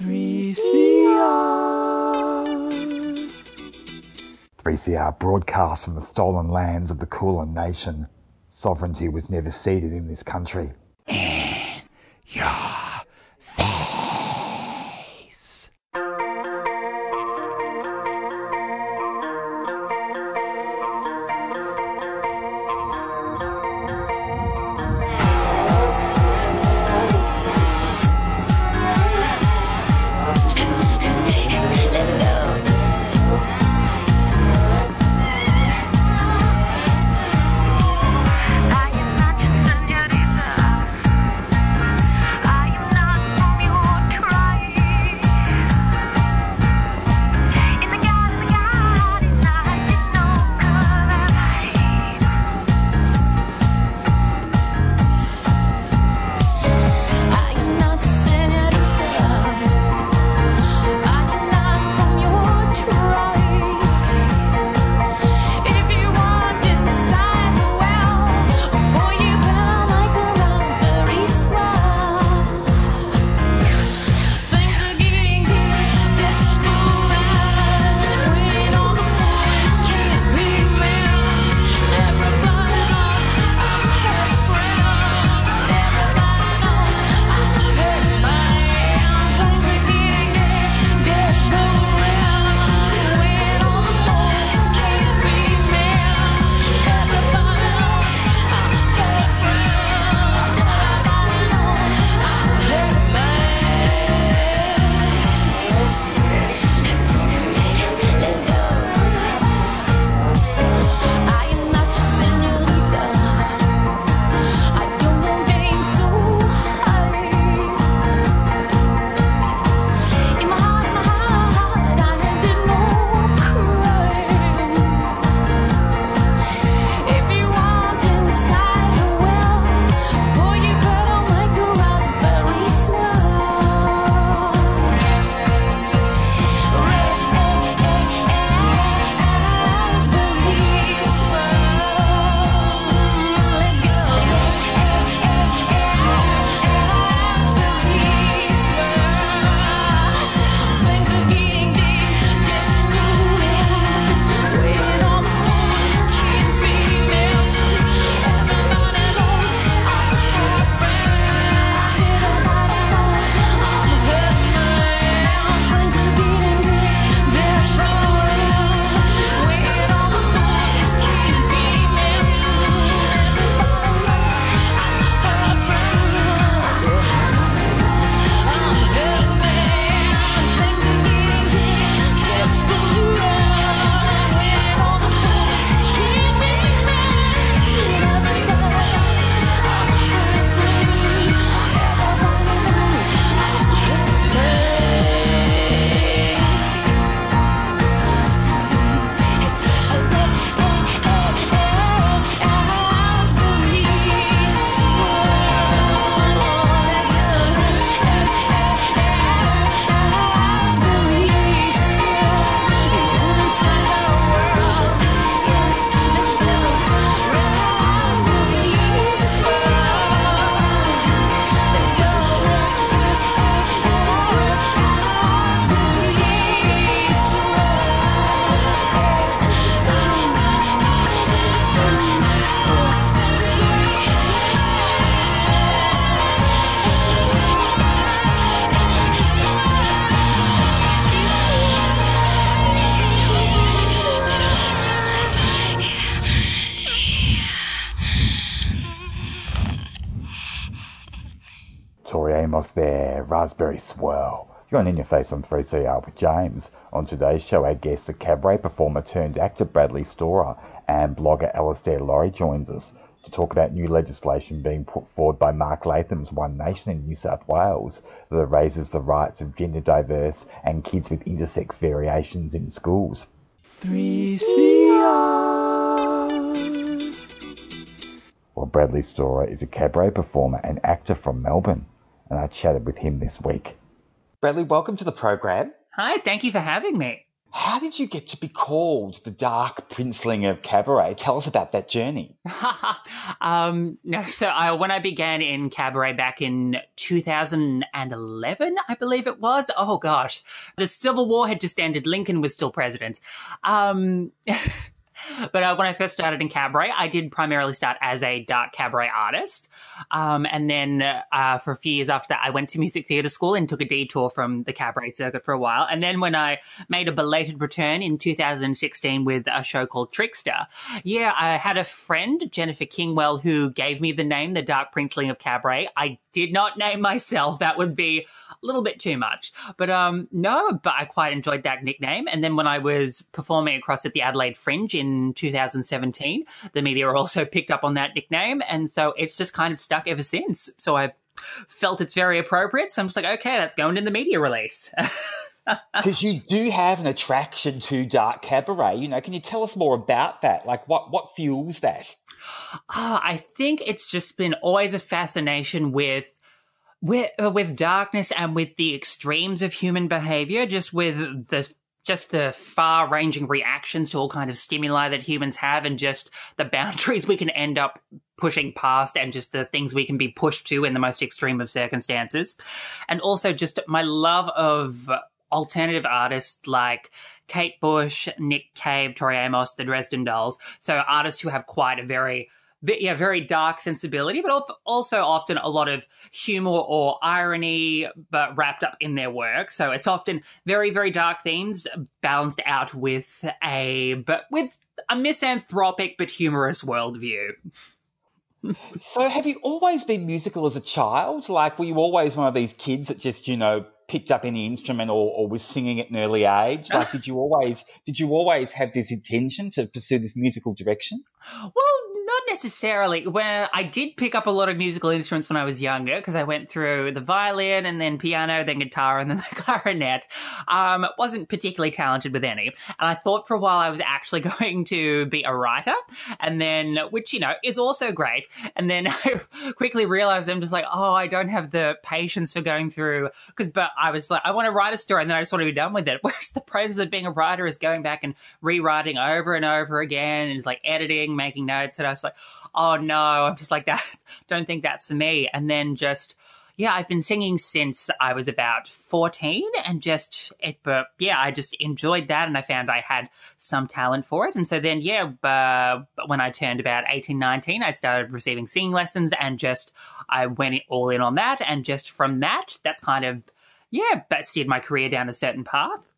3CR. 3CR broadcasts from the stolen lands of the Kulin Nation. Sovereignty was never ceded in this country. You're on In Your Face on 3CR with James. On today's show, our guest, a cabaret performer turned actor Bradley Storer, and blogger Alastair Lawrie joins us to talk about new legislation being put forward by Mark Latham's One Nation in New South Wales that raises the rights of gender diverse and kids with intersex variations in schools. 3CR. Well, Bradley Storer is a cabaret performer and actor from Melbourne, and I chatted with him this week. Bradley, welcome to the program. Hi, thank you for having me. How did you get to be called the Dark Princeling of Cabaret? Tell us about that journey. um, no, so I, when I began in cabaret back in 2011, I believe it was. Oh gosh, the Civil War had just ended. Lincoln was still president. Um, but uh, when I first started in cabaret, I did primarily start as a dark cabaret artist. Um, and then uh, for a few years after that, I went to music theatre school and took a detour from the cabaret circuit for a while. And then when I made a belated return in 2016 with a show called Trickster, yeah, I had a friend, Jennifer Kingwell, who gave me the name The Dark Princeling of Cabaret. I did not name myself. That would be little bit too much. But um, no, but I quite enjoyed that nickname. And then when I was performing across at the Adelaide Fringe in 2017, the media also picked up on that nickname. And so it's just kind of stuck ever since. So I've felt it's very appropriate. So I'm just like, okay, that's going in the media release. Because you do have an attraction to dark cabaret. You know, can you tell us more about that? Like, what what fuels that? Ah, I think it's just been always a fascination with with uh, with darkness and with the extremes of human behavior, just with the just the far-ranging reactions to all kind of stimuli that humans have, and just the boundaries we can end up pushing past, and just the things we can be pushed to in the most extreme of circumstances, and also just my love of alternative artists like Kate Bush, Nick Cave, Tori Amos, the Dresden Dolls. So artists who have quite a very yeah, very dark sensibility, but also often a lot of humor or irony, but wrapped up in their work. So it's often very, very dark themes balanced out with a, but with a misanthropic but humorous worldview. so have you always been musical as a child? Like, were you always one of these kids that just, you know, picked up any instrument or, or was singing at an early age? Like, did you always did you always have this intention to pursue this musical direction? Well, not necessarily. Where I did pick up a lot of musical instruments when I was younger because I went through the violin and then piano, then guitar, and then the clarinet. Um, wasn't particularly talented with any, and I thought for a while I was actually going to be a writer, and then which you know is also great. And then I quickly realized I'm just like, oh, I don't have the patience for going through because, but I was like, I want to write a story and then I just want to be done with it. Whereas the process of being a writer is going back and rewriting over and over again and it's like editing, making notes. And I was like, oh no, I'm just like that. Don't think that's me. And then just, yeah, I've been singing since I was about 14 and just, it, but yeah, I just enjoyed that and I found I had some talent for it. And so then, yeah, uh, when I turned about 18, 19, I started receiving singing lessons and just, I went all in on that. And just from that, that's kind of, yeah, that steered my career down a certain path.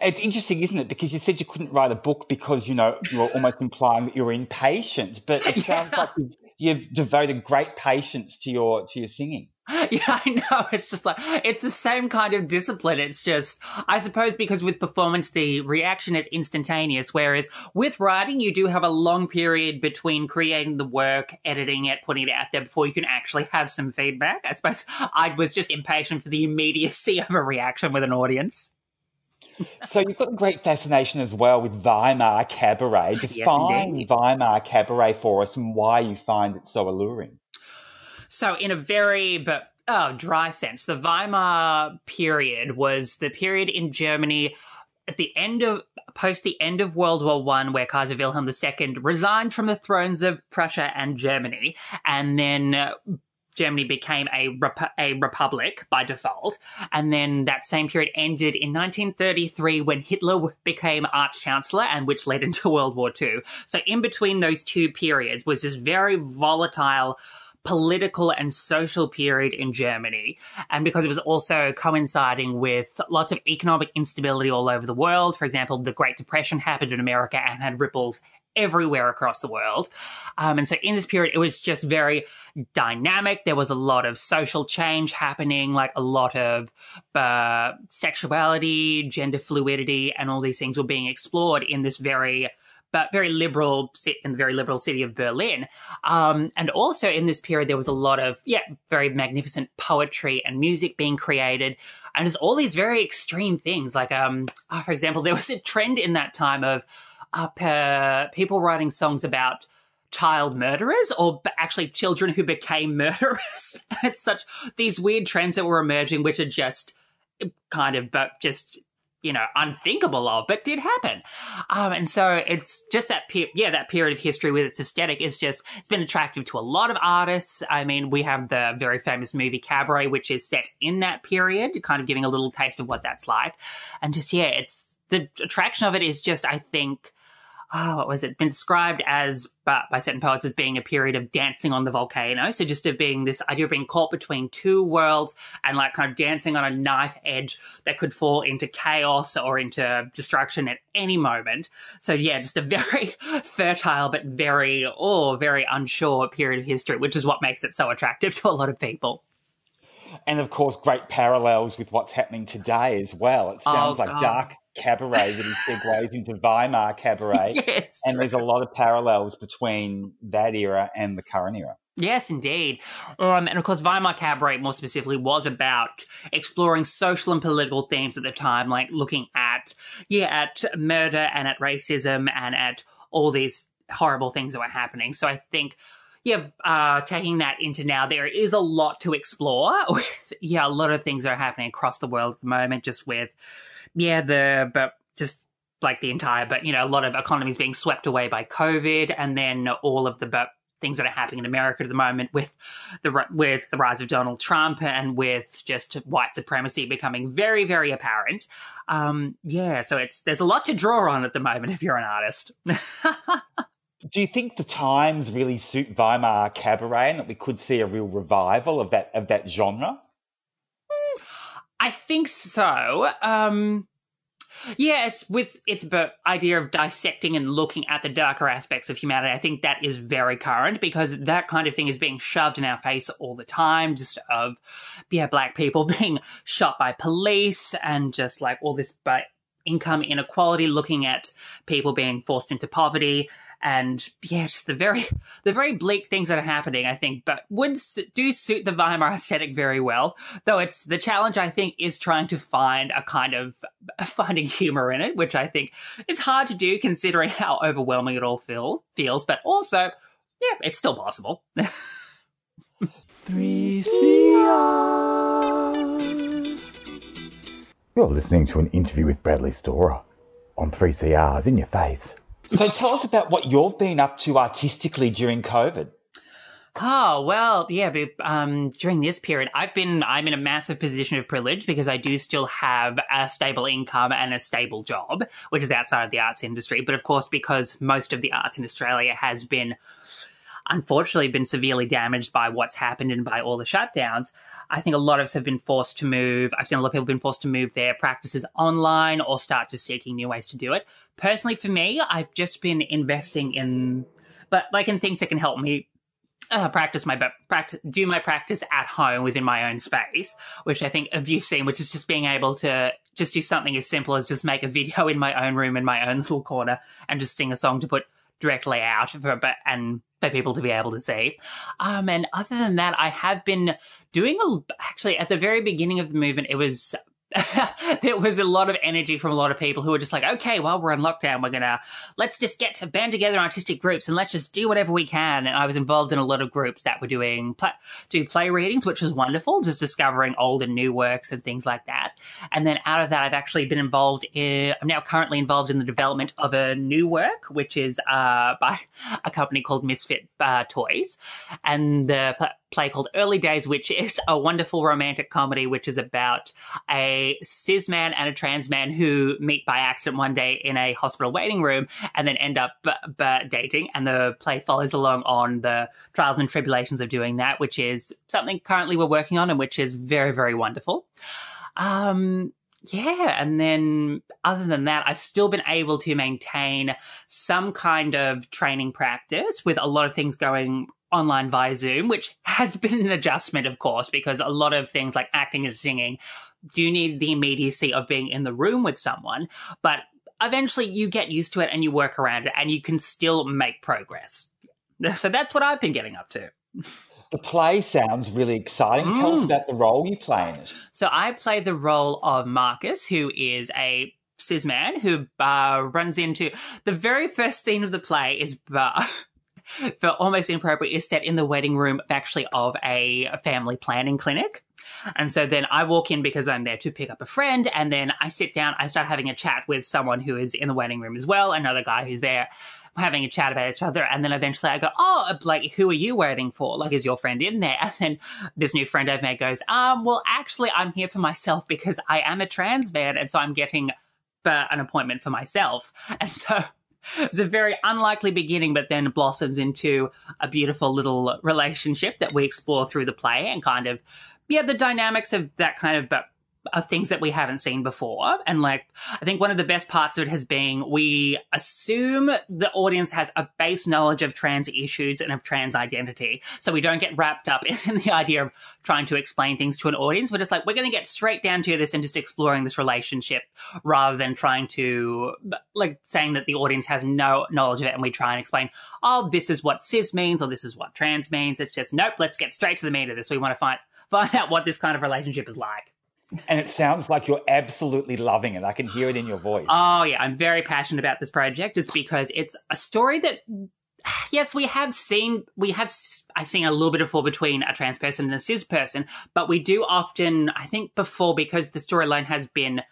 It's interesting, isn't it? Because you said you couldn't write a book because, you know, you're almost implying that you're impatient. But it sounds Yeah. like you've, you've devoted great patience to your to your singing. Yeah, I know. It's just like, it's the same kind of discipline. It's just, I suppose because with performance, the reaction is instantaneous, whereas with writing, you do have a long period between creating the work, editing it, putting it out there before you can actually have some feedback. I suppose I was just impatient for the immediacy of a reaction with an audience. So you've got a great fascination as well with Weimar Cabaret. Yes, Define indeed. Weimar Cabaret for us and why you find it so alluring. So, in a very but oh, dry sense, the Weimar period was the period in Germany at the end of post the end of World War One, where Kaiser Wilhelm II resigned from the thrones of Prussia and Germany, and then. Uh, Germany became a rep- a republic by default, and then that same period ended in 1933 when Hitler became Arch Chancellor, and which led into World War II. So in between those two periods was this very volatile political and social period in Germany. And because it was also coinciding with lots of economic instability all over the world, for example, the Great Depression happened in America and had ripples everywhere across the world. Um, and so in this period, it was just very dynamic. There was a lot of social change happening, like a lot of uh, sexuality, gender fluidity, and all these things were being explored in this very but very liberal ci- in the very liberal city of Berlin. Um, and also in this period, there was a lot of yeah, very magnificent poetry and music being created, and there's all these very extreme things. Like, um, oh, for example, there was a trend in that time of uh, people writing songs about child murderers or actually children who became murderers. it's such these weird trends that were emerging, which are just kind of, but just you know unthinkable of, but did happen. Um, and so it's just that pe- yeah that period of history with its aesthetic is just it's been attractive to a lot of artists. I mean, we have the very famous movie Cabaret, which is set in that period, kind of giving a little taste of what that's like, and just yeah, it's the attraction of it is just I think oh, what was it? Been described as by, by certain poets as being a period of dancing on the volcano. So just of being this idea of being caught between two worlds and like kind of dancing on a knife edge that could fall into chaos or into destruction at any moment. So yeah, just a very fertile but very oh very unsure period of history, which is what makes it so attractive to a lot of people. And of course, great parallels with what's happening today as well. It oh, sounds Oh, like dark cabaret that he segues into Weimar cabaret. yes, and there's a lot of parallels between that era and the current era. Yes, indeed. Um, and of course, Weimar Cabaret, more specifically, was about exploring social and political themes at the time, like looking at, yeah, at murder and at racism and at all these horrible things that were happening. So I think, yeah, uh, taking that into now, there is a lot to explore with, yeah, a lot of things that are happening across the world at the moment, just with, yeah, the, but just like the entire, but you know, a lot of economies being swept away by COVID, and then all of the but things that are happening in America at the moment with the with the rise of Donald Trump and with just white supremacy becoming very, very apparent. Um, yeah, so it's there's a lot to draw on at the moment if you're an artist. Do you think the times really suit Weimar cabaret and that we could see a real revival of that of that genre? I think so. Um, yeah, it's with its idea of dissecting and looking at the darker aspects of humanity. I think that is very current because that kind of thing is being shoved in our face all the time. Just of yeah, black people being shot by police and just like all this but income inequality. Looking at people being forced into poverty and yeah, just the very the very bleak things that are happening. I think, but would do suit the Weimar aesthetic very well. Though it's the challenge. I think is trying to find a kind of finding humor in it, which I think is hard to do considering how overwhelming it all feel, feels. But also, yeah, it's still possible. 3CR. You're listening to an interview with Bradley Storer on 3CR's In Your Face. So tell us about what you've been up to artistically during COVID. Oh well, yeah. But, um, during this period, I've been I'm in a massive position of privilege because I do still have a stable income and a stable job, which is outside of the arts industry. But of course, because most of the arts in Australia has been unfortunately been severely damaged by what's happened and by all the shutdowns. I think a lot of us have been forced to move. I've seen a lot of people been forced to move their practices online or start just seeking new ways to do it. Personally, for me, I've just been investing in, but like in things that can help me uh, practice my practice, do my practice at home within my own space, which I think you seen, which is just being able to just do something as simple as just make a video in my own room in my own little corner and just sing a song to put directly out for but and for people to be able to see. Um, and other than that, I have been doing a actually at the very beginning of the movement, it was there was a lot of energy from a lot of people who were just like, okay, while we're in lockdown, we're gonna let's just get to band together in artistic groups and let's just do whatever we can. And I was involved in a lot of groups that were doing play, do play readings, which was wonderful, just discovering old and new works and things like that. And then out of that, I've actually been involved in. I'm now currently involved in the development of a new work, which is uh, by a company called Misfit uh, Toys, and the play called Early Days, which is a wonderful romantic comedy, which is about a cis man and a trans man who meet by accident one day in a hospital waiting room and then end up b- b- dating. And the play follows along on the trials and tribulations of doing that, which is something currently we're working on and which is very, very wonderful. Um, yeah, and then other than that, I've still been able to maintain some kind of training practice with a lot of things going online via Zoom, which has been an adjustment, of course, because a lot of things like acting and singing do need the immediacy of being in the room with someone, but eventually you get used to it and you work around it and you can still make progress. So that's what I've been getting up to. The play sounds really exciting. Tell us Mm. about the role you play in it. So I play the role of Marcus, who is a cis man who uh, runs into the very first scene of the play is. Uh, For almost inappropriate, is set in the waiting room, actually, of a family planning clinic. And so then I walk in because I'm there to pick up a friend, and then I sit down, I start having a chat with someone who is in the waiting room as well, another guy who's there having a chat about each other, and then eventually I go, "Oh, like who are you waiting for? Like, is your friend in there?" And then this new friend I've made goes, "Um, well, actually, I'm here for myself because I am a trans man, and so I'm getting uh, an appointment for myself." And so it's a very unlikely beginning, but then blossoms into a beautiful little relationship that we explore through the play and kind of yeah, the dynamics of that kind of but of things that we haven't seen before. And like, I think one of the best parts of it has been we assume the audience has a base knowledge of trans issues and of trans identity. So we don't get wrapped up in the idea of trying to explain things to an audience. We're just like, we're going to get straight down to this and just exploring this relationship rather than trying to, like, saying that the audience has no knowledge of it and we try and explain, oh, this is what cis means or this is what trans means. It's just, nope, let's get straight to the meat of this. We want to find, find out what this kind of relationship is like. And it sounds like you're absolutely loving it. I can hear it in your voice. Oh yeah, I'm very passionate about this project, is because it's a story that. Yes, we have seen we have I've seen a little bit of fall between a trans person and a cis person, but we do often I think before because the storyline has been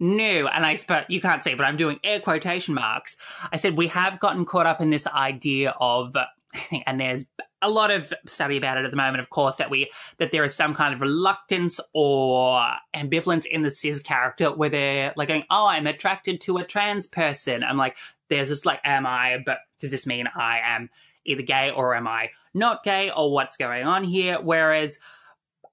new and I but you can't see, but I'm doing air quotation marks. I said we have gotten caught up in this idea of I think, and there's a lot of study about it at the moment, of course, that we that there is some kind of reluctance or ambivalence in the cis character where they're like going, "Oh, I'm attracted to a trans person." I'm like, there's this like, "Am I?" But does this mean I am either gay or am I not gay or what's going on here? Whereas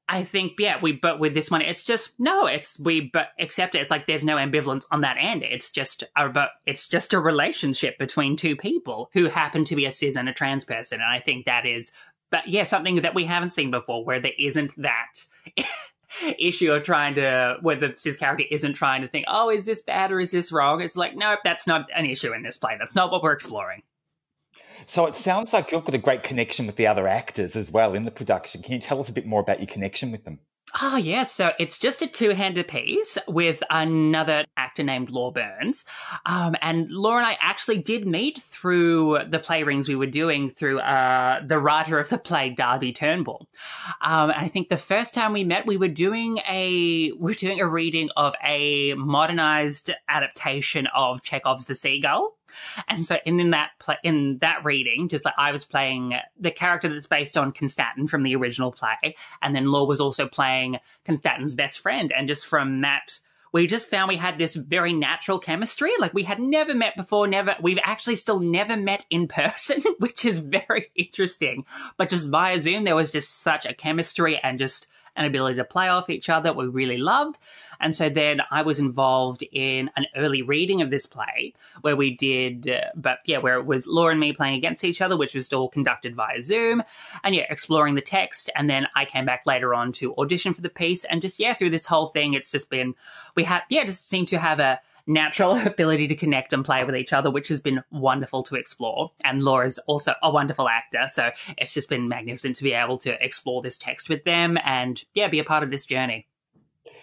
I think, yeah, we, but with this one, it's just, no, it's, we, but accept it. It's like there's no ambivalence on that end. It's just, a, but it's just a relationship between two people who happen to be a cis and a trans person. And I think that is, but yeah, something that we haven't seen before where there isn't that issue of trying to, where the cis character isn't trying to think, oh, is this bad or is this wrong? It's like, nope, that's not an issue in this play. That's not what we're exploring. So it sounds like you've got a great connection with the other actors as well in the production. Can you tell us a bit more about your connection with them? Oh, yeah. So it's just a two handed piece with another actor named Law Burns. Um, and Law and I actually did meet through the play rings we were doing through uh, the writer of the play, Darby Turnbull. Um, and I think the first time we met, we were doing a we were doing a reading of a modernized adaptation of Chekhov's The Seagull. And so in, that play, in that reading, just like I was playing the character that's based on Constantin from the original play, and then Law was also playing Constantin's best friend. And just from that, we just found we had this very natural chemistry. Like we had never met before, never, we've actually still never met in person, which is very interesting. But just via Zoom, there was just such a chemistry and just an ability to play off each other we really loved. And so then I was involved in an early reading of this play where we did, uh, but yeah, where it was Laura and me playing against each other, which was all conducted via Zoom. And yeah, exploring the text. And then I came back later on to audition for the piece. And just, yeah, through this whole thing, it's just been, we have, yeah, just seemed to have a, natural ability to connect and play with each other, which has been wonderful to explore. And Laura's also a wonderful actor, so it's just been magnificent to be able to explore this text with them and yeah, be a part of this journey.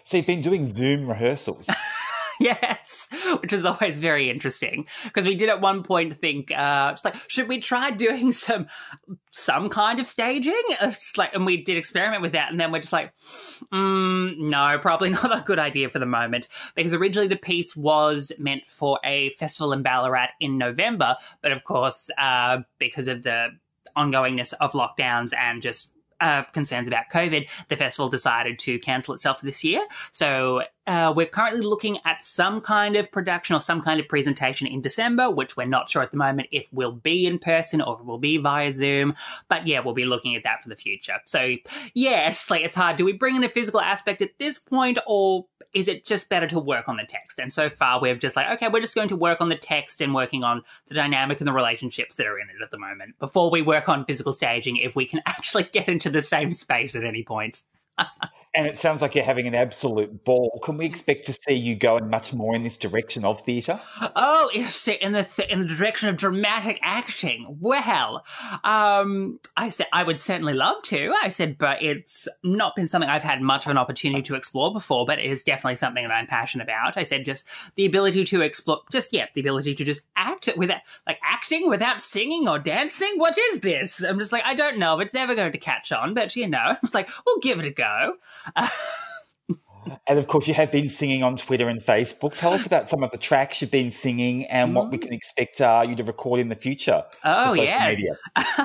So you've been doing Zoom rehearsals. yes, which is always very interesting because we did at one point think, uh, it's like, should we try doing some some kind of staging? It's like, and we did experiment with that, and then we're just like, mm, no, probably not a good idea for the moment because originally the piece was meant for a festival in Ballarat in November, but of course, uh, because of the ongoingness of lockdowns and just uh, concerns about COVID, the festival decided to cancel itself this year. So uh, we're currently looking at some kind of production or some kind of presentation in December, which we're not sure at the moment if we'll be in person or we'll be via Zoom. But yeah, we'll be looking at that for the future. So yes, like it's hard. Do we bring in a physical aspect at this point, or is it just better to work on the text? And so far, we've just like, okay, we're just going to work on the text and working on the dynamic and the relationships that are in it at the moment before we work on physical staging if we can actually get into the same space at any point. and it sounds like you're having an absolute ball. Can we expect to see you going much more in this direction of theatre? Oh, in the th- in the direction of dramatic acting. Well, um, I said I would certainly love to. I said, but it's not been something I've had much of an opportunity to explore before. But it is definitely something that I'm passionate about. I said just the ability to explore, just yeah, the ability to just act without like acting without singing or dancing. What is this? I'm just like I don't know. It's never going to catch on, but you know, it's like we'll give it a go. And of course, you have been singing on Twitter and Facebook. Tell us about some of the tracks you've been singing and what we can expect uh, you to record in the future. Oh yes.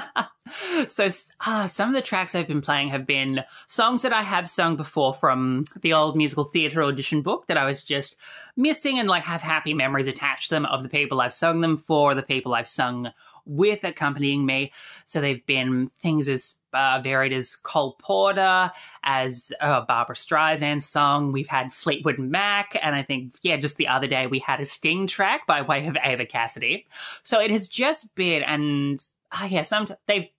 so uh, some of the tracks I've been playing have been songs that I have sung before from the old musical theatre audition book that I was just missing and like have happy memories attached to them of the people I've sung them for, the people I've sung with accompanying me. So they've been things as uh, varied as Cole Porter, as uh, Barbra Streisand song. We've had Fleetwood Mac, and I think yeah, just the other day we had a Sting track by way of Eva Cassidy. So it has just been, and ah, yeah, some they've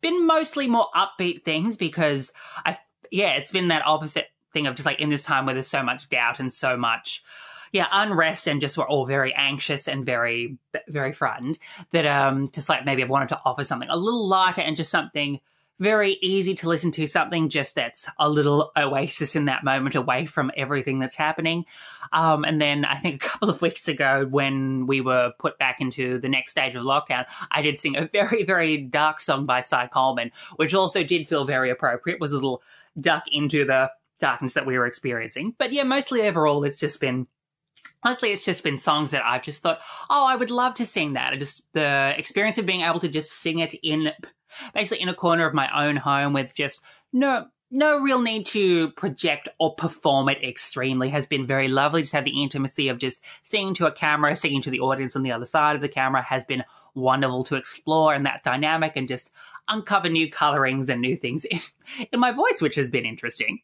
been mostly more upbeat things because I yeah, it's been that opposite thing of just like in this time where there's so much doubt and so much yeah unrest and just we're all very anxious and very very frightened that um just like maybe I've wanted to offer something a little lighter and just something very easy to listen to something just that's a little oasis in that moment away from everything that's happening um, and then I think a couple of weeks ago, when we were put back into the next stage of lockdown, I did sing a very, very dark song by Cy Coleman, which also did feel very appropriate. Was a little duck into the darkness that we were experiencing. But yeah, mostly overall, it's just been. Honestly, it's just been songs that I've just thought, oh, I would love to sing that. I just the experience of being able to just sing it in basically in a corner of my own home with just no no real need to project or perform it extremely has been very lovely. Just have the intimacy of just singing to a camera, singing to the audience on the other side of the camera has been wonderful to explore and that dynamic and just uncover new colorings and new things in, in my voice, which has been interesting.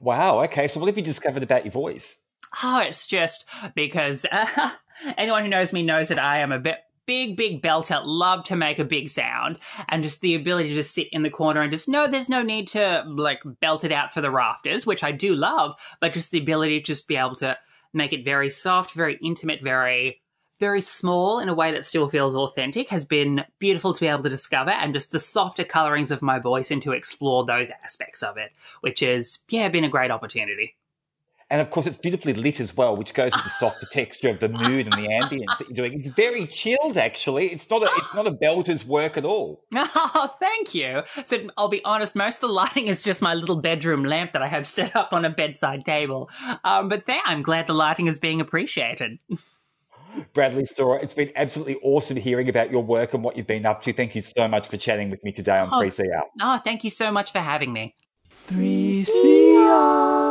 Wow. Okay. So, what have you discovered about your voice? Oh, it's just because uh, anyone who knows me knows that I am a bit big, big belter, love to make a big sound, and just the ability to just sit in the corner and just no, there's no need to like belt it out for the rafters, which I do love, but just the ability to just be able to make it very soft, very intimate, very very small in a way that still feels authentic has been beautiful to be able to discover and just the softer colorings of my voice and to explore those aspects of it, which has, yeah, been a great opportunity. And of course, it's beautifully lit as well, which goes with the softer texture of the mood and the ambience that you're doing. It's very chilled, actually. It's not a it's not a belter's work at all. Oh, thank you. So I'll be honest, most of the lighting is just my little bedroom lamp that I have set up on a bedside table. Um, but there, I'm glad the lighting is being appreciated. Bradley Storer, it's been absolutely awesome hearing about your work and what you've been up to. Thank you so much for chatting with me today on Oh. 3CR. Oh, thank you so much for having me. 3CR.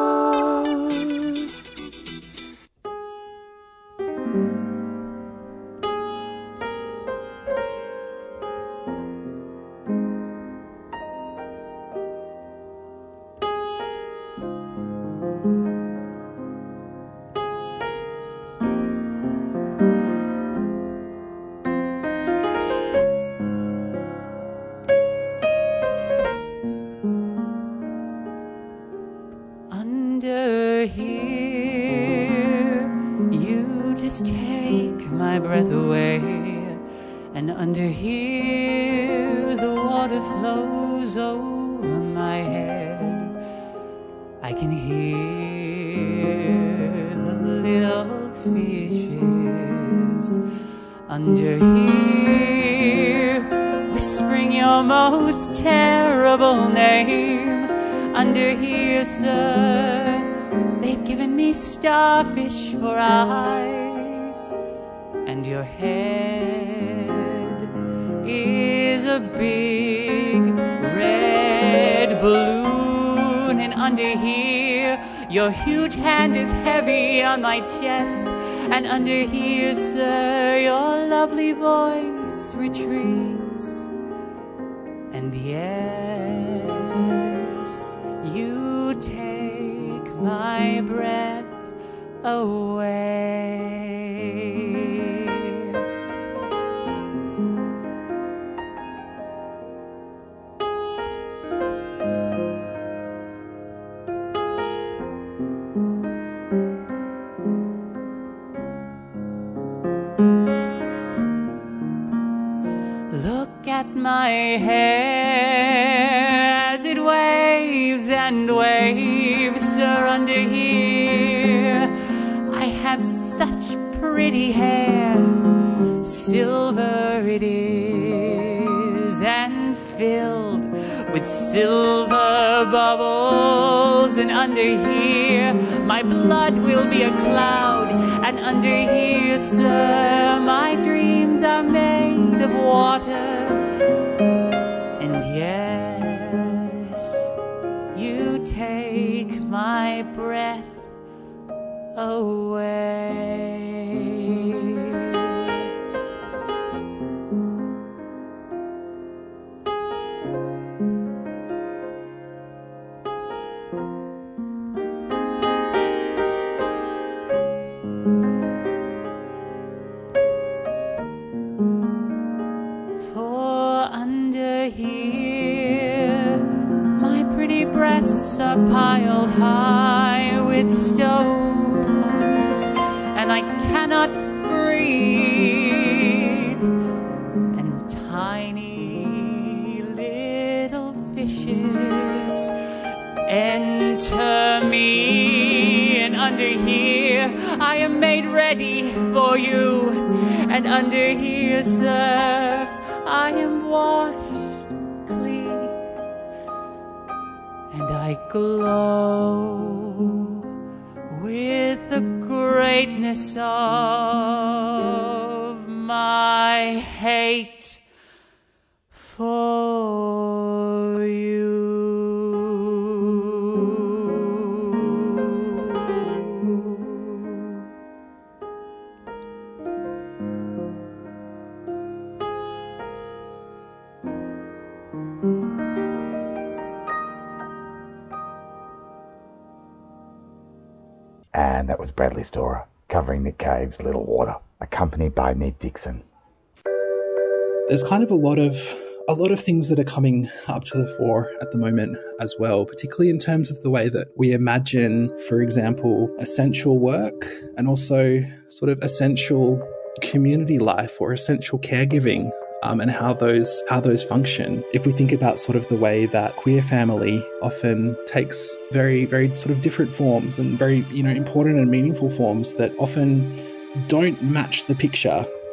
My chest, and under here, sir, your lovely voice At my hair as it waves and waves, sir, under here. I have such pretty hair, silver it is, and filled with silver bubbles. And under here, my blood will be a cloud. And under here, sir, my dreams are made of water. Away. You. And under here, sir, I am washed clean, and I glow with the greatness of my hate for Bradley Storer covering Nick Cave's Little Water, accompanied by Ned Dixon. there's kind of a lot of a lot of things that are coming up to the fore at the moment as well, particularly in terms of the way that we imagine, for example, essential work and also sort of essential community life or essential caregiving. Um, and how those how those function. If we think about sort of the way that queer family often takes very very sort of different forms and very you know important and meaningful forms that often don't match the picture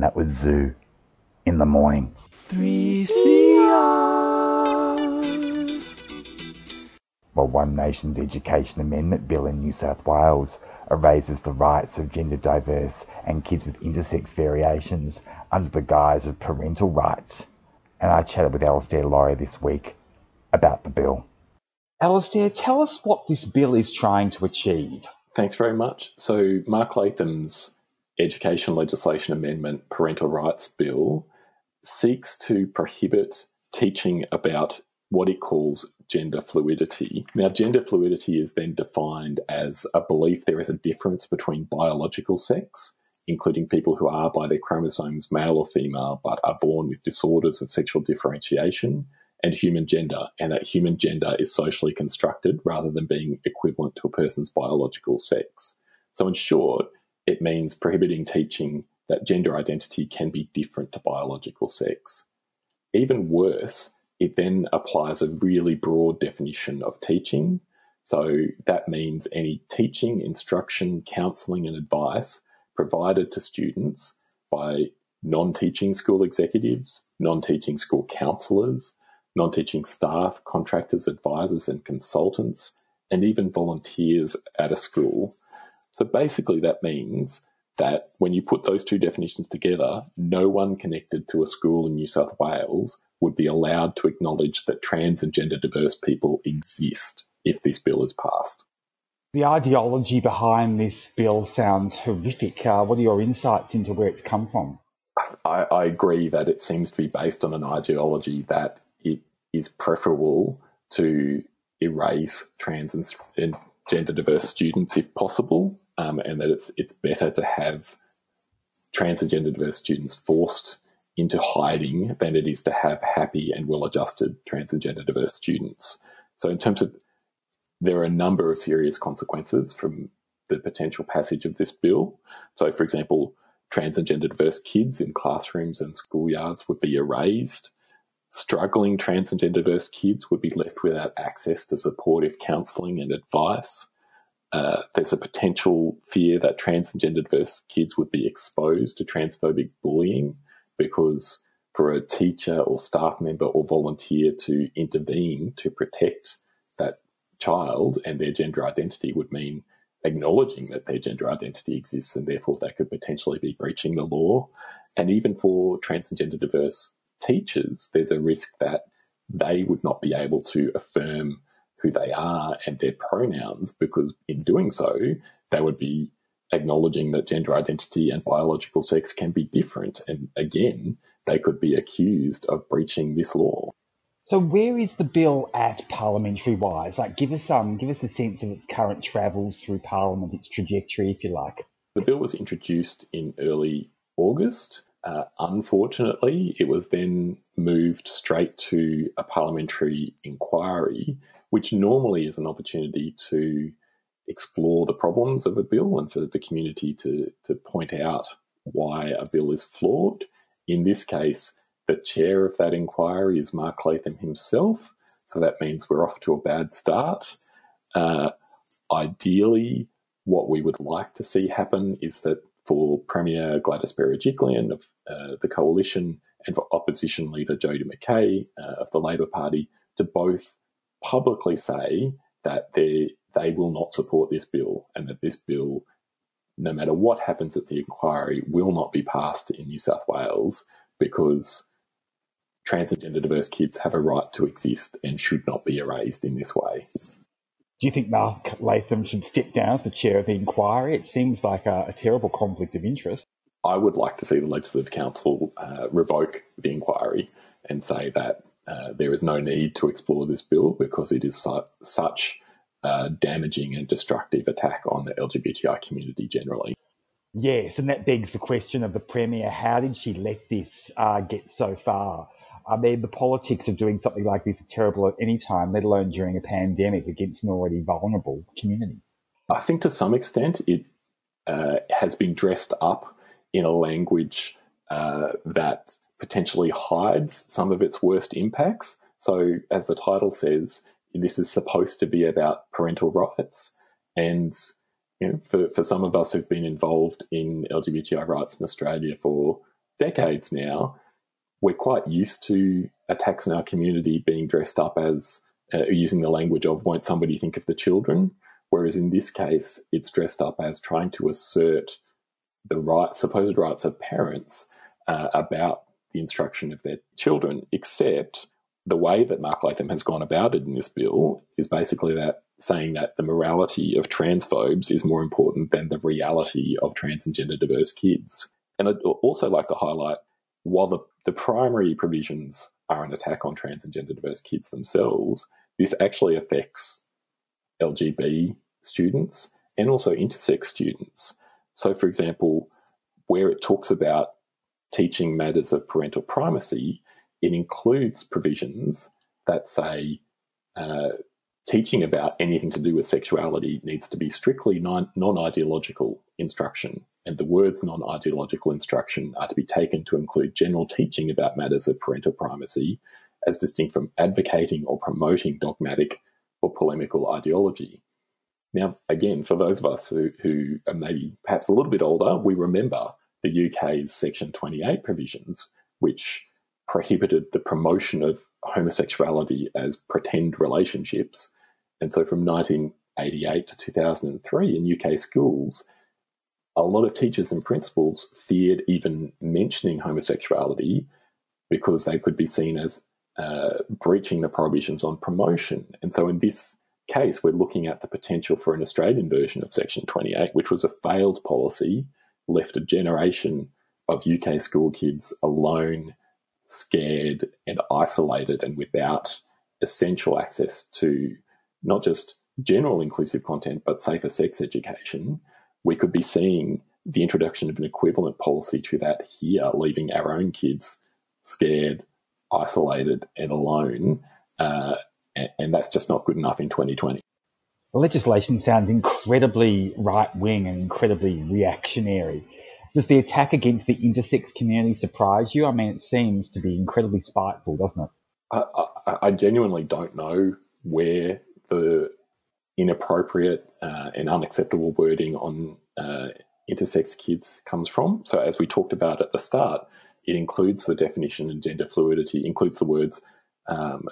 And that was Zoo in the morning. 3CR. Well, One Nation's Education Amendment Bill in New South Wales erases the rights of gender diverse and kids with intersex variations under the guise of parental rights. And I chatted with Alastair Lawrie this week about the bill. Alastair, tell us what this bill is trying to achieve. Thanks very much. So, Mark Latham's Education Legislation Amendment Parental Rights Bill seeks to prohibit teaching about what it calls gender fluidity. Now, gender fluidity is then defined as a belief there is a difference between biological sex, including people who are by their chromosomes male or female but are born with disorders of sexual differentiation, and human gender, and that human gender is socially constructed rather than being equivalent to a person's biological sex. So, in short, it means prohibiting teaching that gender identity can be different to biological sex. Even worse, it then applies a really broad definition of teaching. So that means any teaching, instruction, counselling, and advice provided to students by non teaching school executives, non teaching school counsellors, non teaching staff, contractors, advisors, and consultants, and even volunteers at a school. So basically, that means that when you put those two definitions together, no one connected to a school in New South Wales would be allowed to acknowledge that trans and gender diverse people exist if this bill is passed. The ideology behind this bill sounds horrific. Uh, what are your insights into where it's come from? I, I agree that it seems to be based on an ideology that it is preferable to erase trans and, and gender diverse students if possible, um, and that it's it's better to have trans and gender diverse students forced into hiding than it is to have happy and well adjusted trans and gender diverse students. So, in terms of there are a number of serious consequences from the potential passage of this bill. So, for example, trans and gender diverse kids in classrooms and schoolyards would be erased. Struggling trans and gender diverse kids would be left without access to supportive counselling and advice. Uh, there's a potential fear that trans and gender diverse kids would be exposed to transphobic bullying because for a teacher or staff member or volunteer to intervene to protect that child and their gender identity would mean acknowledging that their gender identity exists and therefore they could potentially be breaching the law. And even for trans and gender diverse teachers, there's a risk that they would not be able to affirm who they are and their pronouns because in doing so, they would be acknowledging that gender identity and biological sex can be different. And again, they could be accused of breaching this law. So, where is the bill at parliamentary wise? Like, give us um, give us a sense of its current travels through Parliament, its trajectory, if you like. The bill was introduced in early August. Uh, unfortunately, it was then moved straight to a parliamentary inquiry, which normally is an opportunity to explore the problems of a bill and for the community to, to point out why a bill is flawed. In this case, the chair of that inquiry is Mark Latham himself, so that means we're off to a bad start. Uh, ideally, what we would like to see happen is that for Premier Gladys Berejiklian of uh, the coalition and for opposition leader Jodi McKay uh, of the Labor Party to both publicly say that they they will not support this bill and that this bill, no matter what happens at the inquiry, will not be passed in New South Wales because trans and gender diverse kids have a right to exist and should not be erased in this way. Do you think Mark Latham should step down as the chair of the inquiry? It seems like a, a terrible conflict of interest. I would like to see the Legislative Council uh, revoke the inquiry and say that uh, there is no need to explore this bill because it is su- such a damaging and destructive attack on the LGBTI community generally. Yes, and that begs the question of the Premier how did she let this uh, get so far? I mean, the politics of doing something like this is terrible at any time, let alone during a pandemic against an already vulnerable community. I think to some extent it uh, has been dressed up in a language uh, that potentially hides some of its worst impacts. So, as the title says, this is supposed to be about parental rights. And you know, for, for some of us who've been involved in LGBTI rights in Australia for decades now, we're quite used to attacks in our community being dressed up as uh, using the language of won't somebody think of the children whereas in this case it's dressed up as trying to assert the right supposed rights of parents uh, about the instruction of their children except the way that Mark Latham has gone about it in this bill is basically that saying that the morality of transphobes is more important than the reality of trans and gender diverse kids. And I'd also like to highlight while the, the primary provisions are an attack on trans and gender diverse kids themselves, this actually affects LGB students and also intersex students. So, for example, where it talks about teaching matters of parental primacy, it includes provisions that say uh, teaching about anything to do with sexuality needs to be strictly non ideological instruction, and the words non ideological instruction are to be taken to include general teaching about matters of parental primacy, as distinct from advocating or promoting dogmatic or polemical ideology. Now, again, for those of us who, who are maybe perhaps a little bit older, we remember the UK's Section 28 provisions, which prohibited the promotion of homosexuality as pretend relationships. And so from 1988 to 2003 in UK schools, a lot of teachers and principals feared even mentioning homosexuality because they could be seen as uh, breaching the prohibitions on promotion. And so in this case, we're looking at the potential for an Australian version of Section 28, which was a failed policy, left a generation of UK school kids alone, scared, and isolated, and without essential access to not just general inclusive content, but safer sex education. We could be seeing the introduction of an equivalent policy to that here, leaving our own kids scared, isolated, and alone. Uh, and, and that's just not good enough in 2020. The legislation sounds incredibly right wing and incredibly reactionary. Does the attack against the intersex community surprise you? I mean, it seems to be incredibly spiteful, doesn't it? I, I, I genuinely don't know where the inappropriate uh, and unacceptable wording on uh, intersex kids comes from. So, as we talked about at the start, it includes the definition of gender fluidity, includes the words um,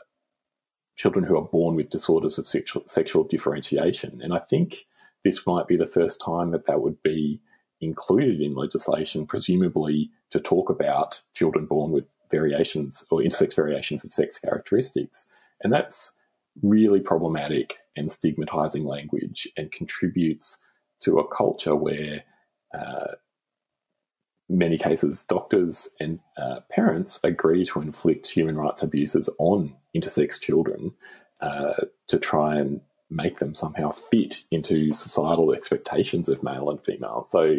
children who are born with disorders of sexual, sexual differentiation. And I think this might be the first time that that would be included in legislation, presumably to talk about children born with variations or intersex variations of sex characteristics. And that's really problematic and stigmatizing language and contributes to a culture where uh, many cases doctors and uh, parents agree to inflict human rights abuses on intersex children uh, to try and make them somehow fit into societal expectations of male and female. So,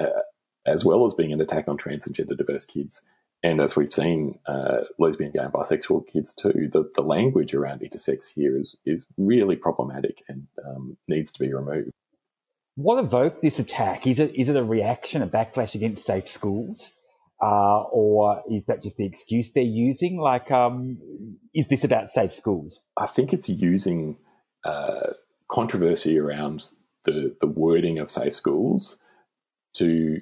uh, as well as being an attack on trans and gender diverse kids, and as we've seen, uh, lesbian, gay, and bisexual kids too, the, the language around intersex here is is really problematic and um, needs to be removed. What evoked this attack? Is it is it a reaction, a backlash against safe schools, uh, or is that just the excuse they're using? Like, um, is this about safe schools? I think it's using uh, controversy around the the wording of safe schools to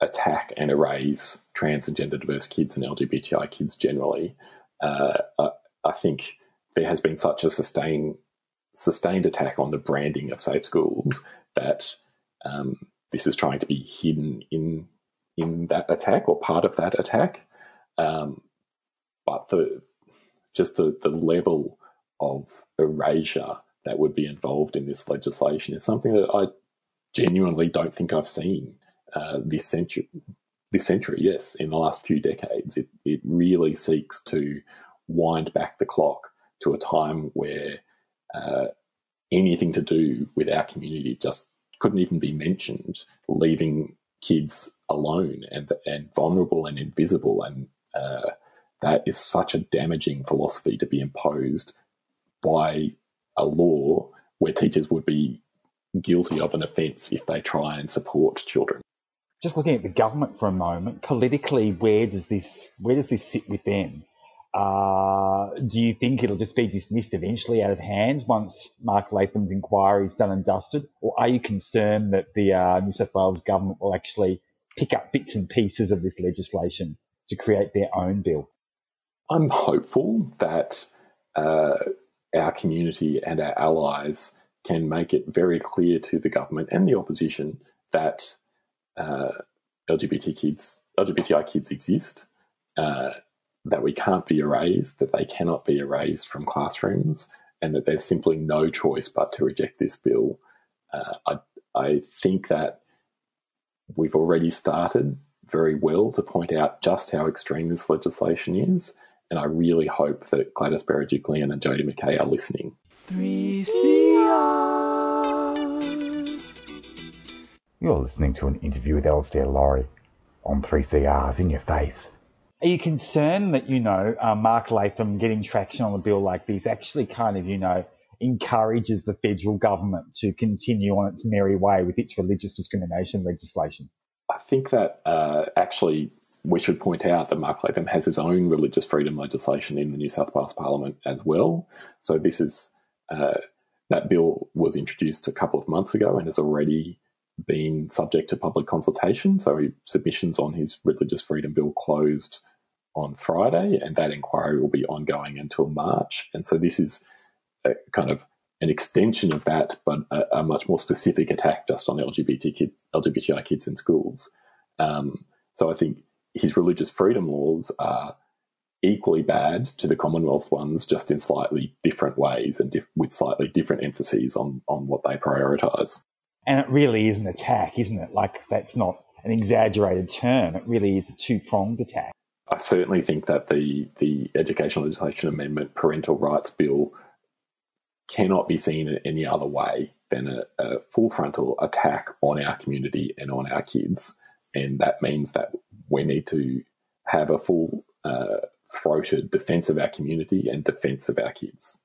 attack and erase trans and gender diverse kids and LGBTI kids generally. Uh, I, I, think there has been such a sustained sustained attack on the branding of safe schools that um, this is trying to be hidden in in that attack or part of that attack. Um, but the just the, the level of erasure that would be involved in this legislation is something that I genuinely don't think I've seen uh, this century. This century, yes, in the last few decades, it, it really seeks to wind back the clock to a time where uh, anything to do with our community just couldn't even be mentioned, leaving kids alone and and vulnerable and invisible, and uh, that is such a damaging philosophy to be imposed by a law where teachers would be guilty of an offence if they try and support children. Just looking at the government for a moment, politically, where does this where does this sit with them? Uh, do you think it'll just be dismissed eventually out of hand once Mark Latham's inquiry is done and dusted? Or are you concerned that the uh, New South Wales government will actually pick up bits and pieces of this legislation to create their own bill? I'm hopeful that uh, our community and our allies can make it very clear to the government and the opposition that uh, LGBT kids, LGBTI kids exist, uh, that we can't be erased, that they cannot be erased from classrooms, and that there's simply no choice but to reject this bill. Uh, I, I think that we've already started very well to point out just how extreme this legislation is, and I really hope that Gladys Berejiklian and Jodi McKay are listening. You're listening to an interview with Alastair Lawrie on 3CR's In Your Face. Are you concerned that, you know, uh, Mark Latham getting traction on a bill like this actually kind of, you know, encourages the federal government to continue on its merry way with its religious discrimination legislation? I think that uh, actually we should point out that Mark Latham has his own religious freedom legislation in the New South Wales Parliament as well. So this is uh, that bill was introduced a couple of months ago and has already been subject to public consultation. So he, submissions on his religious freedom bill closed on Friday, and that inquiry will be ongoing until March. And so this is kind of an extension of that, but a, a much more specific attack just on LGBT kid, LGBTI kids in schools. Um, so I think his religious freedom laws are equally bad to the Commonwealth ones, just in slightly different ways and dif- with slightly different emphases on on what they prioritise. And it really is an attack, isn't it? Like, that's not an exaggerated term. It really is a two pronged attack. I certainly think that the the Education Legislation Amendment Parental Rights Bill cannot be seen in any other way than a, a full frontal attack on our community and on our kids, and that means that we need to have a full uh, throated defence of our community and defence of our kids.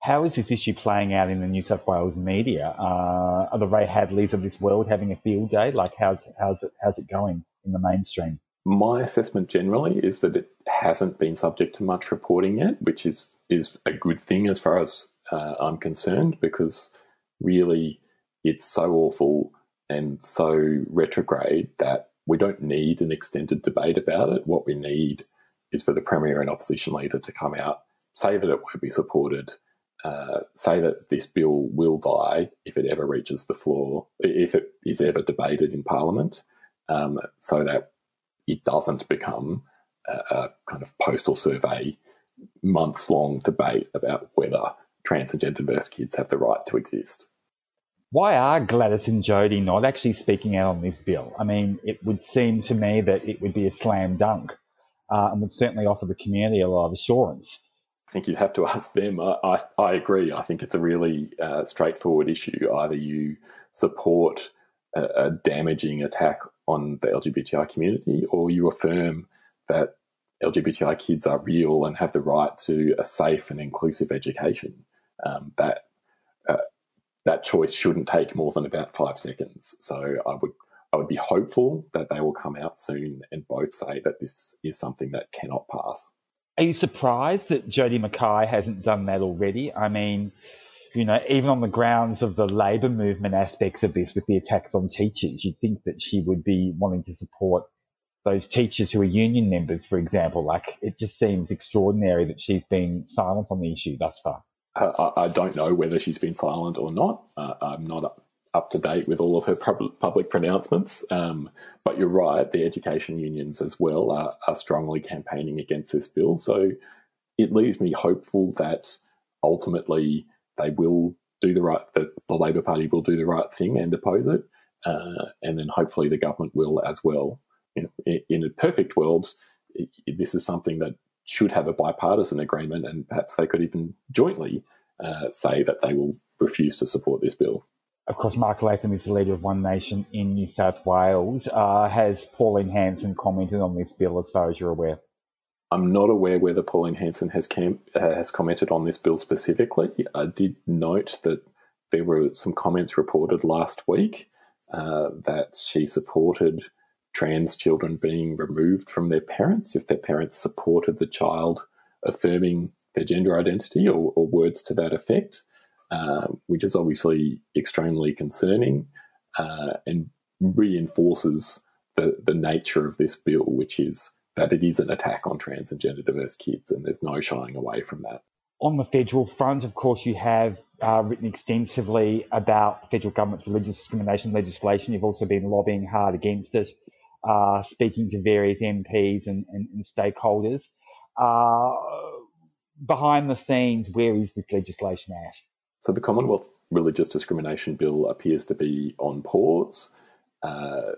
How is this issue playing out in the New South Wales media? Uh, are the Ray Hadleys of this world having a field day? Like, how's, how's, it, how's it going in the mainstream? My assessment generally is that it hasn't been subject to much reporting yet, which is is a good thing as far as uh, I'm concerned, because really it's so awful and so retrograde that we don't need an extended debate about it. What we need is for the premier and opposition leader to come out, say that it won't be supported, uh, say that this bill will die if it ever reaches the floor, if it is ever debated in Parliament, um, so that it doesn't become a, a kind of postal survey months long debate about whether trans and gender diverse kids have the right to exist. Why are Gladys and Jodi not actually speaking out on this bill? I mean, it would seem to me that it would be a slam dunk uh, and would certainly offer the community a lot of assurance. I think you'd have to ask them. I, I, I agree. I think it's a really uh, straightforward issue. Either you support a, a damaging attack on the LGBTI community, or you affirm that LGBTI kids are real and have the right to a safe and inclusive education. Um, that uh, that choice shouldn't take more than about five seconds. So I would I would be hopeful that they will come out soon and both say that this is something that cannot pass. Are you surprised that Jodi McKay hasn't done that already? I mean, you know, even on the grounds of the labour movement aspects of this with the attacks on teachers, you'd think that she would be wanting to support those teachers who are union members, for example. Like, it just seems extraordinary that she's been silent on the issue thus far. Uh, I, I don't know whether she's been silent or not. Uh, I'm not up, to date with all of her pub- public pronouncements. Um, but you're right, the education unions as well are, are strongly campaigning against this bill. So it leaves me hopeful that ultimately they will do the right, that the Labor Party will do the right thing and oppose it. Uh, and then hopefully the government will as well. You know, in, a perfect world, this is something that should have a bipartisan agreement, and perhaps they could even jointly uh, say that they will refuse to support this bill. Of course, Mark Latham is the leader of One Nation in New South Wales. Uh, has Pauline Hanson commented on this bill as far as you're aware? I'm not aware whether Pauline Hanson has cam- uh, has commented on this bill specifically. I did note that there were some comments reported last week uh, that she supported trans children being removed from their parents if their parents supported the child affirming their gender identity or, or words to that effect, uh, which is obviously extremely concerning uh, and reinforces the, the nature of this bill, which is that it is an attack on trans and gender diverse kids, and there's no shying away from that. On the federal front, of course, you have uh, written extensively about federal government's religious discrimination legislation. You've also been lobbying hard against it, uh, speaking to various MPs and, and, and stakeholders. Uh, behind the scenes, where is this legislation at? So the Commonwealth Religious Discrimination Bill appears to be on pause. Uh,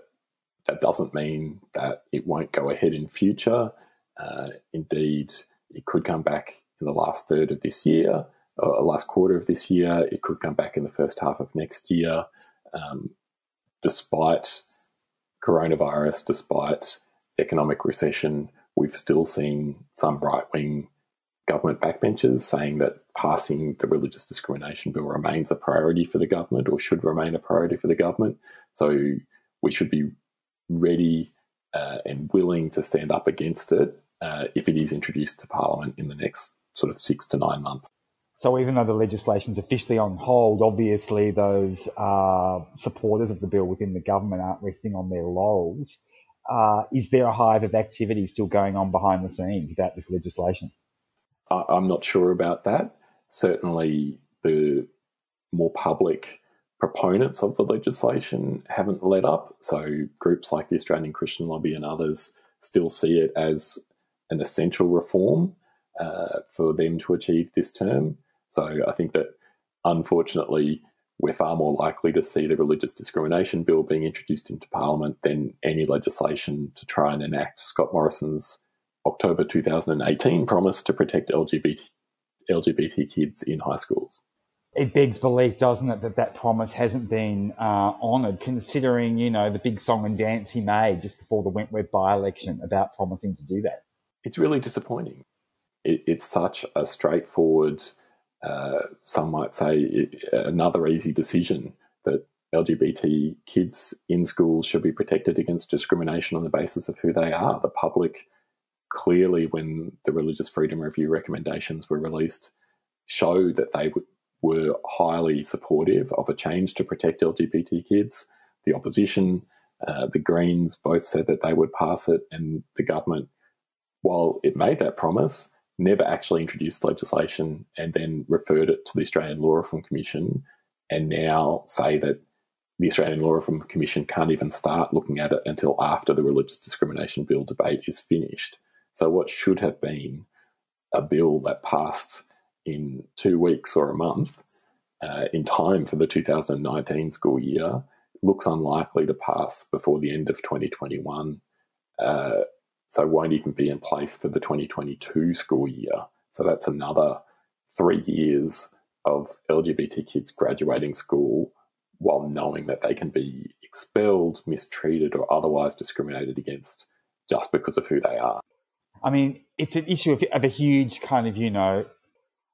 that doesn't mean that it won't go ahead in future. Uh, indeed, it could come back in the last third of this year, or last quarter of this year. It could come back in the first half of next year. Um, despite coronavirus, despite economic recession, we've still seen some right wing government backbenchers saying that passing the religious discrimination bill remains a priority for the government or should remain a priority for the government. So we should be ready uh, and willing to stand up against it uh, if it is introduced to Parliament in the next sort of six to nine months. So even though the legislation's officially on hold, obviously those uh, supporters of the bill within the government aren't resting on their laurels. Uh, is there a hive of activity still going on behind the scenes about this legislation? I- I'm not sure about that. Certainly, the more public proponents of the legislation haven't let up. So, groups like the Australian Christian Lobby and others still see it as an essential reform uh, for them to achieve this term. So, I think that unfortunately, we're far more likely to see the religious discrimination bill being introduced into Parliament than any legislation to try and enact Scott Morrison's October 2018 promise to protect LGBT, LGBT kids in high schools. It begs belief, doesn't it, that that promise hasn't been uh, honoured, considering, you know, the big song and dance he made just before the Wentworth by-election about promising to do that. It's really disappointing. It, it's such a straightforward, uh, some might say, it, another easy decision that LGBT kids in schools should be protected against discrimination on the basis of who they are. The public clearly, when the Religious Freedom Review recommendations were released, show that they w- were highly supportive of a change to protect LGBT kids. The opposition, uh, the Greens, both said that they would pass it, and the government, while it made that promise, never actually introduced legislation and then referred it to the Australian Law Reform Commission, and now say that the Australian Law Reform Commission can't even start looking at it until after the religious discrimination bill debate is finished. So, what should have been a bill that passed in two weeks or a month uh, in time for the 2019 school year looks unlikely to pass before the end of 2021. Uh, so, won't even be in place for the 2022 school year. So, that's another three years of LGBT kids graduating school while knowing that they can be expelled, mistreated, or otherwise discriminated against just because of who they are. I mean, it's an issue of, of a huge kind of, you know,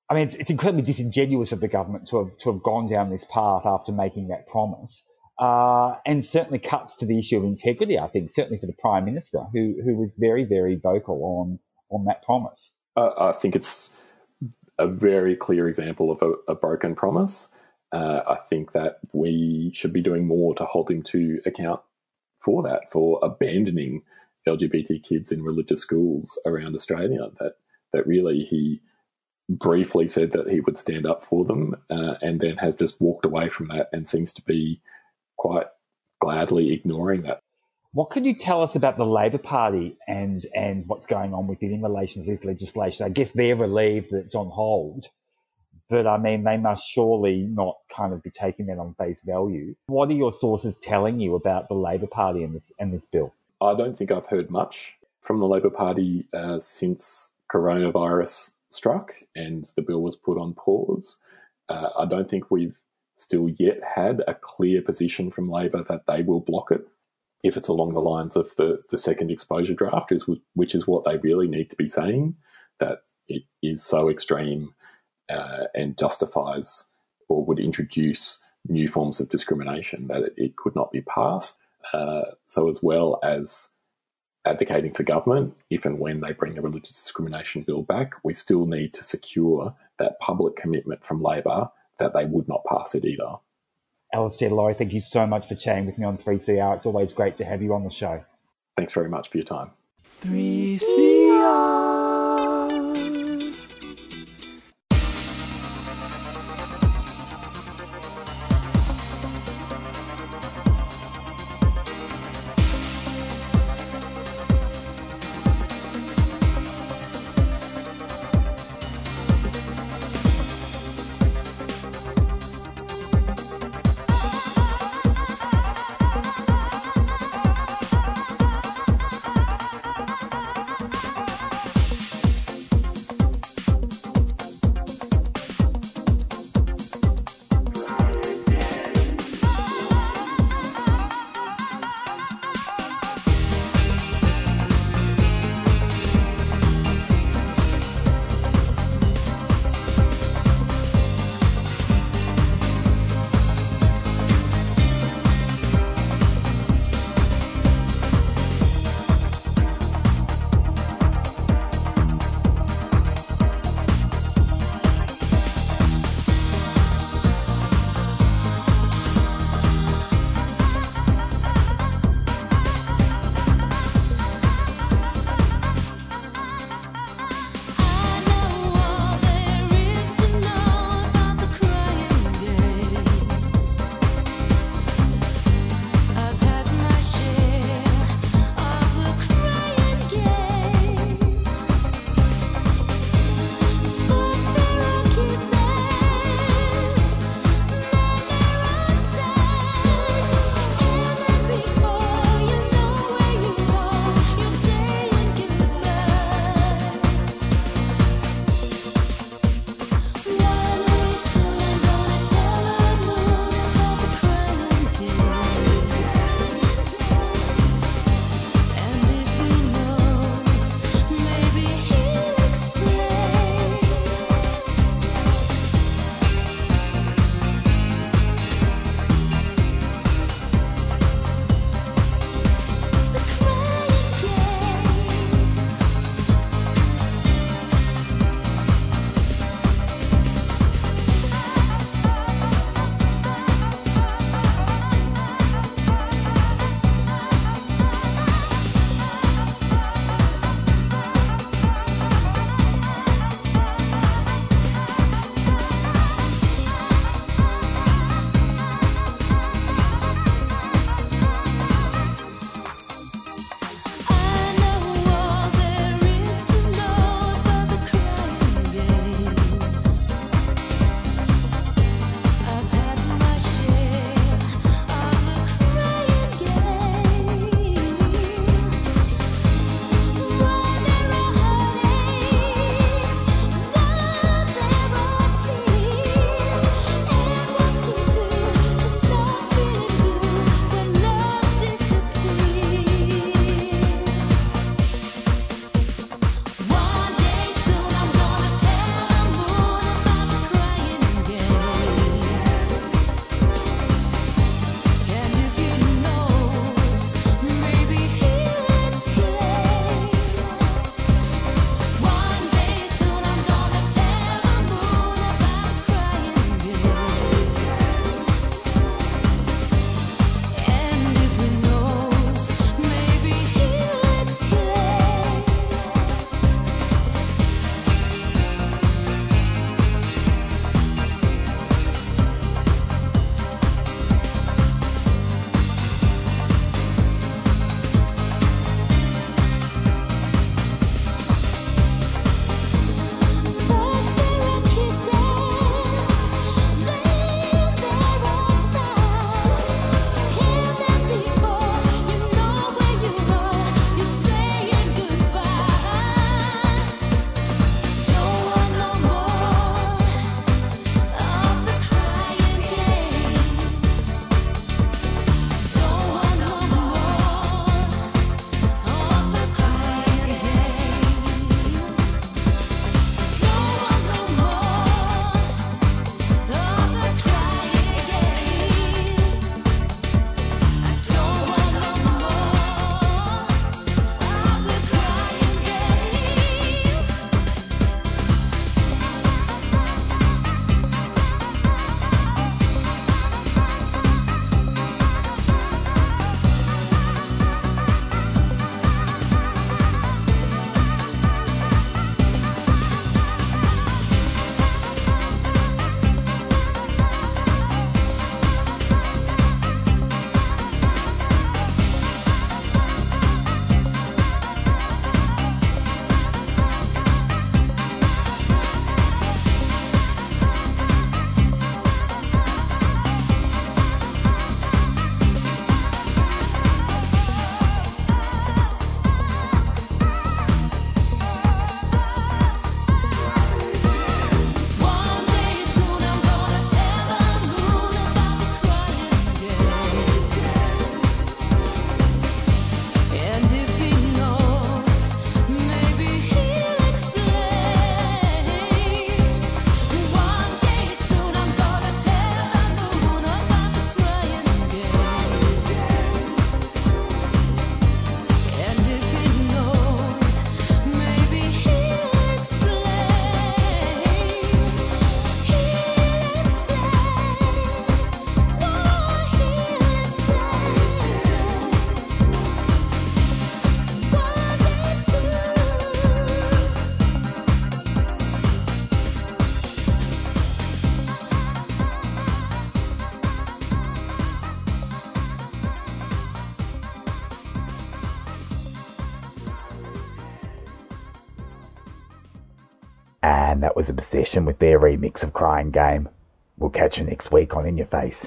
I mean, it's, it's incredibly disingenuous of the government to have, to have gone down this path after making that promise. Uh, and certainly cuts to the issue of integrity, I think, certainly for the Prime Minister, who, who was very, very vocal on, on that promise. Uh, I think it's a very clear example of a, a broken promise. Uh, I think that we should be doing more to hold him to account for that, for abandoning LGBT kids in religious schools around Australia. That that really he briefly said that he would stand up for them, uh, and then has just walked away from that and seems to be quite gladly ignoring that. What can you tell us about the Labor Party and, and what's going on with it in relation to this legislation? I guess they're relieved that it's on hold, but I mean, they must surely not kind of be taking that on face value. What are your sources telling you about the Labor Party and this, and this bill? I don't think I've heard much from the Labor Party uh, since coronavirus struck and the bill was put on pause. Uh, I don't think we've still yet had a clear position from Labor that they will block it if it's along the lines of the, the second exposure draft, is, which is what they really need to be saying, that it is so extreme uh, and justifies or would introduce new forms of discrimination that it, it could not be passed. Uh, so, as well as advocating to government, if and when they bring the religious discrimination bill back, we still need to secure that public commitment from Labor that they would not pass it either. Alastair Lawrie, thank you so much for chatting with me on 3CR. It's always great to have you on the show. Thanks very much for your time. 3CR. Obsession with their remix of Crying Game. We'll catch you next week on In Your Face.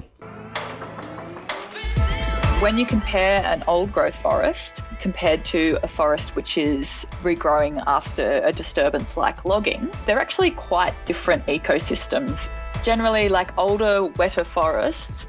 When you compare an old growth forest compared to a forest which is regrowing after a disturbance like logging, they're actually quite different ecosystems. Generally, like older, wetter forests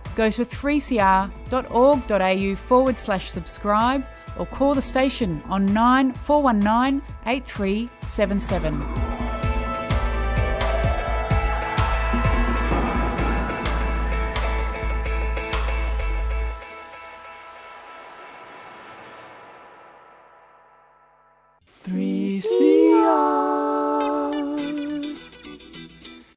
go to 3cr.org.au forward slash subscribe or call the station on 9 8377. Three CR.